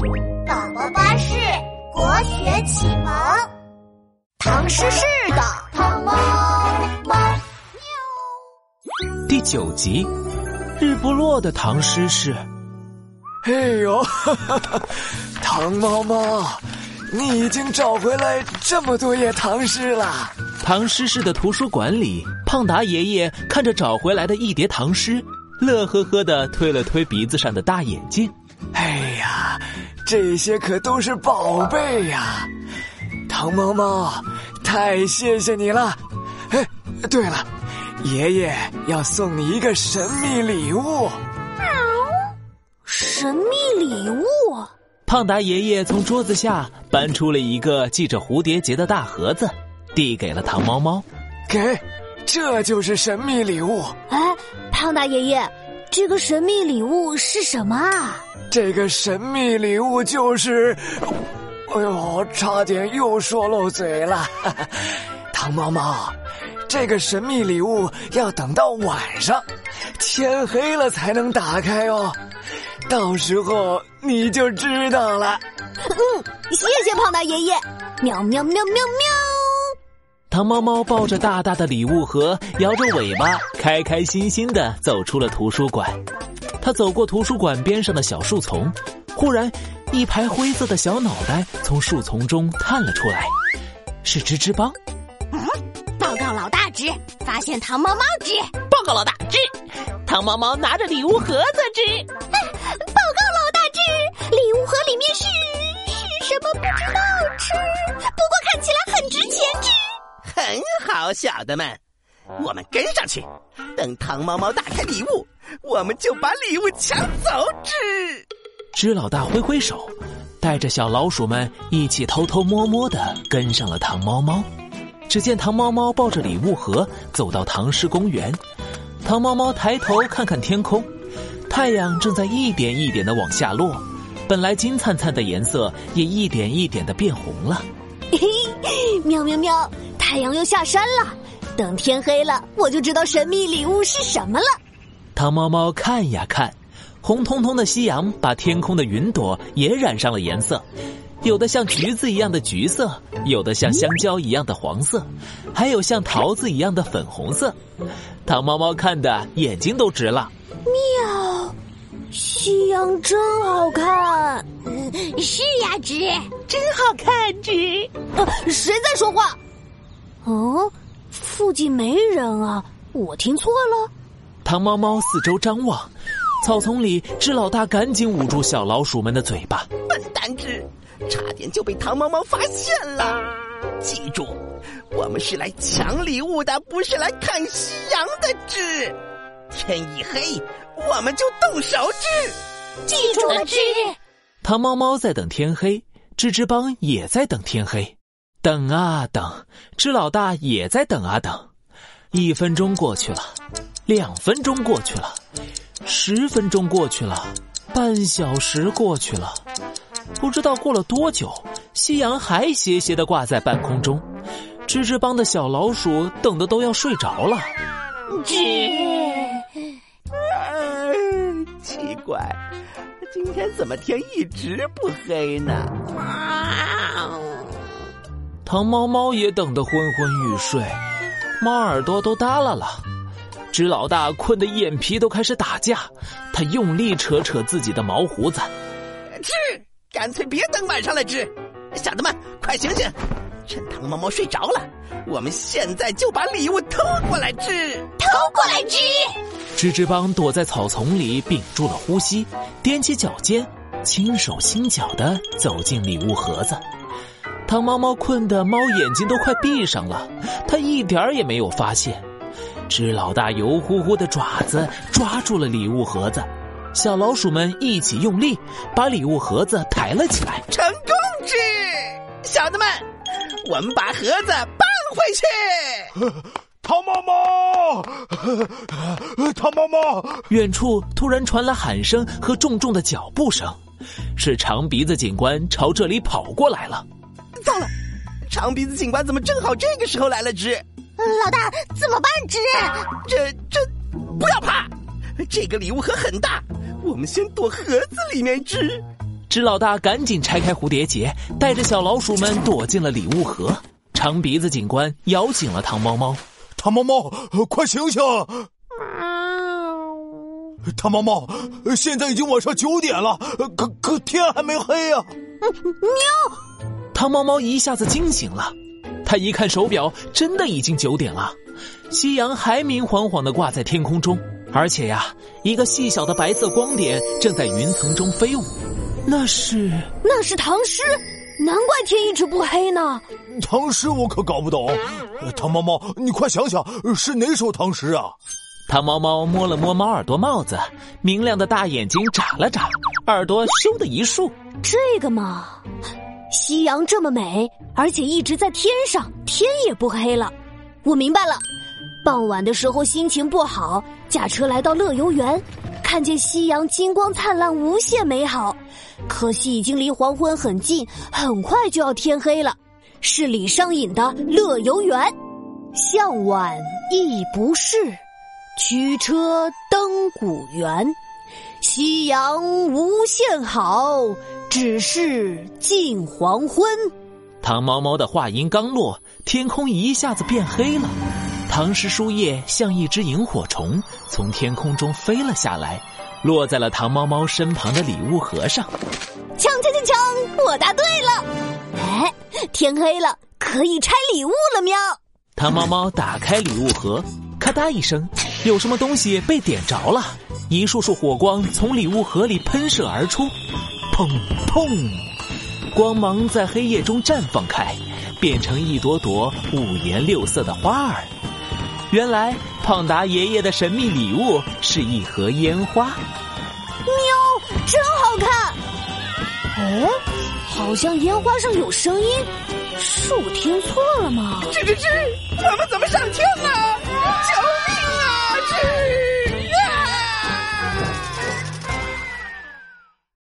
宝宝巴士国学启蒙，唐诗诗的唐猫猫喵第九集，日不落的唐诗是。哎呦，哈哈哈！唐猫猫，你已经找回来这么多页唐诗了。唐诗市的图书馆里，胖达爷爷看着找回来的一叠唐诗，乐呵呵的推了推鼻子上的大眼镜。哎呀，这些可都是宝贝呀！唐猫猫，太谢谢你了。哎，对了，爷爷要送你一个神秘礼物。神秘礼物。胖达爷爷从桌子下搬出了一个系着蝴蝶结的大盒子，递给了唐猫猫。给，这就是神秘礼物。哎，胖达爷爷，这个神秘礼物是什么啊？这个神秘礼物就是……哎呦，差点又说漏嘴了。唐猫猫，这个神秘礼物要等到晚上，天黑了才能打开哦。到时候你就知道了。嗯，谢谢胖大爷爷。喵喵喵喵喵。唐猫猫抱着大大的礼物盒，摇着尾巴，开开心心的走出了图书馆。他走过图书馆边上的小树丛，忽然，一排灰色的小脑袋从树丛中探了出来，是吱吱帮。嗯，报告老大吱，发现糖猫猫吱。报告老大吱，糖猫猫拿着礼物盒子吱。报告老大吱，礼物盒里面是是什么不知道吃，不过好，小的们，我们跟上去，等糖猫猫打开礼物。我们就把礼物抢走！吱吱老大挥挥手，带着小老鼠们一起偷偷摸摸的跟上了糖猫猫。只见糖猫猫抱着礼物盒走到唐诗公园，糖猫猫抬头看看天空，太阳正在一点一点的往下落，本来金灿灿的颜色也一点一点的变红了。嘿嘿，喵喵喵！太阳又下山了，等天黑了，我就知道神秘礼物是什么了。汤猫猫看呀看，红彤彤的夕阳把天空的云朵也染上了颜色，有的像橘子一样的橘色，有的像香蕉一样的黄色，还有像桃子一样的粉红色。汤猫猫看的眼睛都直了。妙，夕阳真好看。嗯，是呀，直，真好看，直。啊，谁在说话？哦，附近没人啊，我听错了。糖猫猫四周张望，草丛里，只老大赶紧捂住小老鼠们的嘴巴。笨蛋智，差点就被糖猫猫发现了。记住，我们是来抢礼物的，不是来看夕阳的智。天一黑，我们就动手智。记住了智。唐猫猫在等天黑，吱吱帮也在等天黑。等啊等，智老大也在等啊等。一分钟过去了。两分钟过去了，十分钟过去了，半小时过去了，不知道过了多久，夕阳还斜斜的挂在半空中。吱吱帮的小老鼠等的都要睡着了。吱，奇怪，今天怎么天一直不黑呢？糖猫猫也等得昏昏欲睡，猫耳朵都耷拉了。吱老大困得眼皮都开始打架，他用力扯扯自己的毛胡子。吃，干脆别等晚上来吃，小的们快醒醒！趁糖猫猫睡着了，我们现在就把礼物偷过来，吃，偷过来，吃。吱吱帮躲在草丛里，屏住了呼吸，踮起脚尖，轻手轻脚的走进礼物盒子。糖猫猫困得猫眼睛都快闭上了，它一点儿也没有发现。只老大油乎乎的爪子抓住了礼物盒子，小老鼠们一起用力把礼物盒子抬了起来，成功！之，小子们，我们把盒子搬回去。汤猫猫，汤猫猫！远处突然传来喊声和重重的脚步声，是长鼻子警官朝这里跑过来了。糟了，长鼻子警官怎么正好这个时候来了？吱。老大怎么办？吱，这这，不要怕，这个礼物盒很大，我们先躲盒子里面。吱，知老大赶紧拆开蝴蝶结，带着小老鼠们躲进了礼物盒。长鼻子警官咬紧了糖猫猫，糖猫猫，快醒醒！糖猫猫，现在已经晚上九点了，可可天还没黑呀！喵！糖猫猫一下子惊醒了，他一看手表，真的已经九点了，夕阳还明晃晃的挂在天空中，而且呀，一个细小的白色光点正在云层中飞舞，那是那是唐诗，难怪天一直不黑呢。唐诗我可搞不懂，汤猫猫，你快想想是哪首唐诗啊？汤猫猫摸了摸猫耳朵帽子，明亮的大眼睛眨了眨，耳朵咻的一竖。这个嘛，夕阳这么美，而且一直在天上，天也不黑了。我明白了，傍晚的时候心情不好，驾车来到乐游园，看见夕阳金光灿烂，无限美好。可惜已经离黄昏很近，很快就要天黑了。是李商隐的《乐游原》，向晚意不适。驱车登古原，夕阳无限好，只是近黄昏。唐猫猫的话音刚落，天空一下子变黑了。唐诗书叶像一只萤火虫，从天空中飞了下来，落在了唐猫猫身旁的礼物盒上。锵锵锵锵！我答对了。哎，天黑了，可以拆礼物了喵！唐猫猫打开礼物盒。咔嗒一声，有什么东西被点着了，一束束火光从礼物盒里喷射而出，砰砰，光芒在黑夜中绽放开，变成一朵朵五颜六色的花儿。原来胖达爷爷的神秘礼物是一盒烟花。喵，真好看！哦，好像烟花上有声音，是我听错了吗？吱吱吱，我们怎么上去？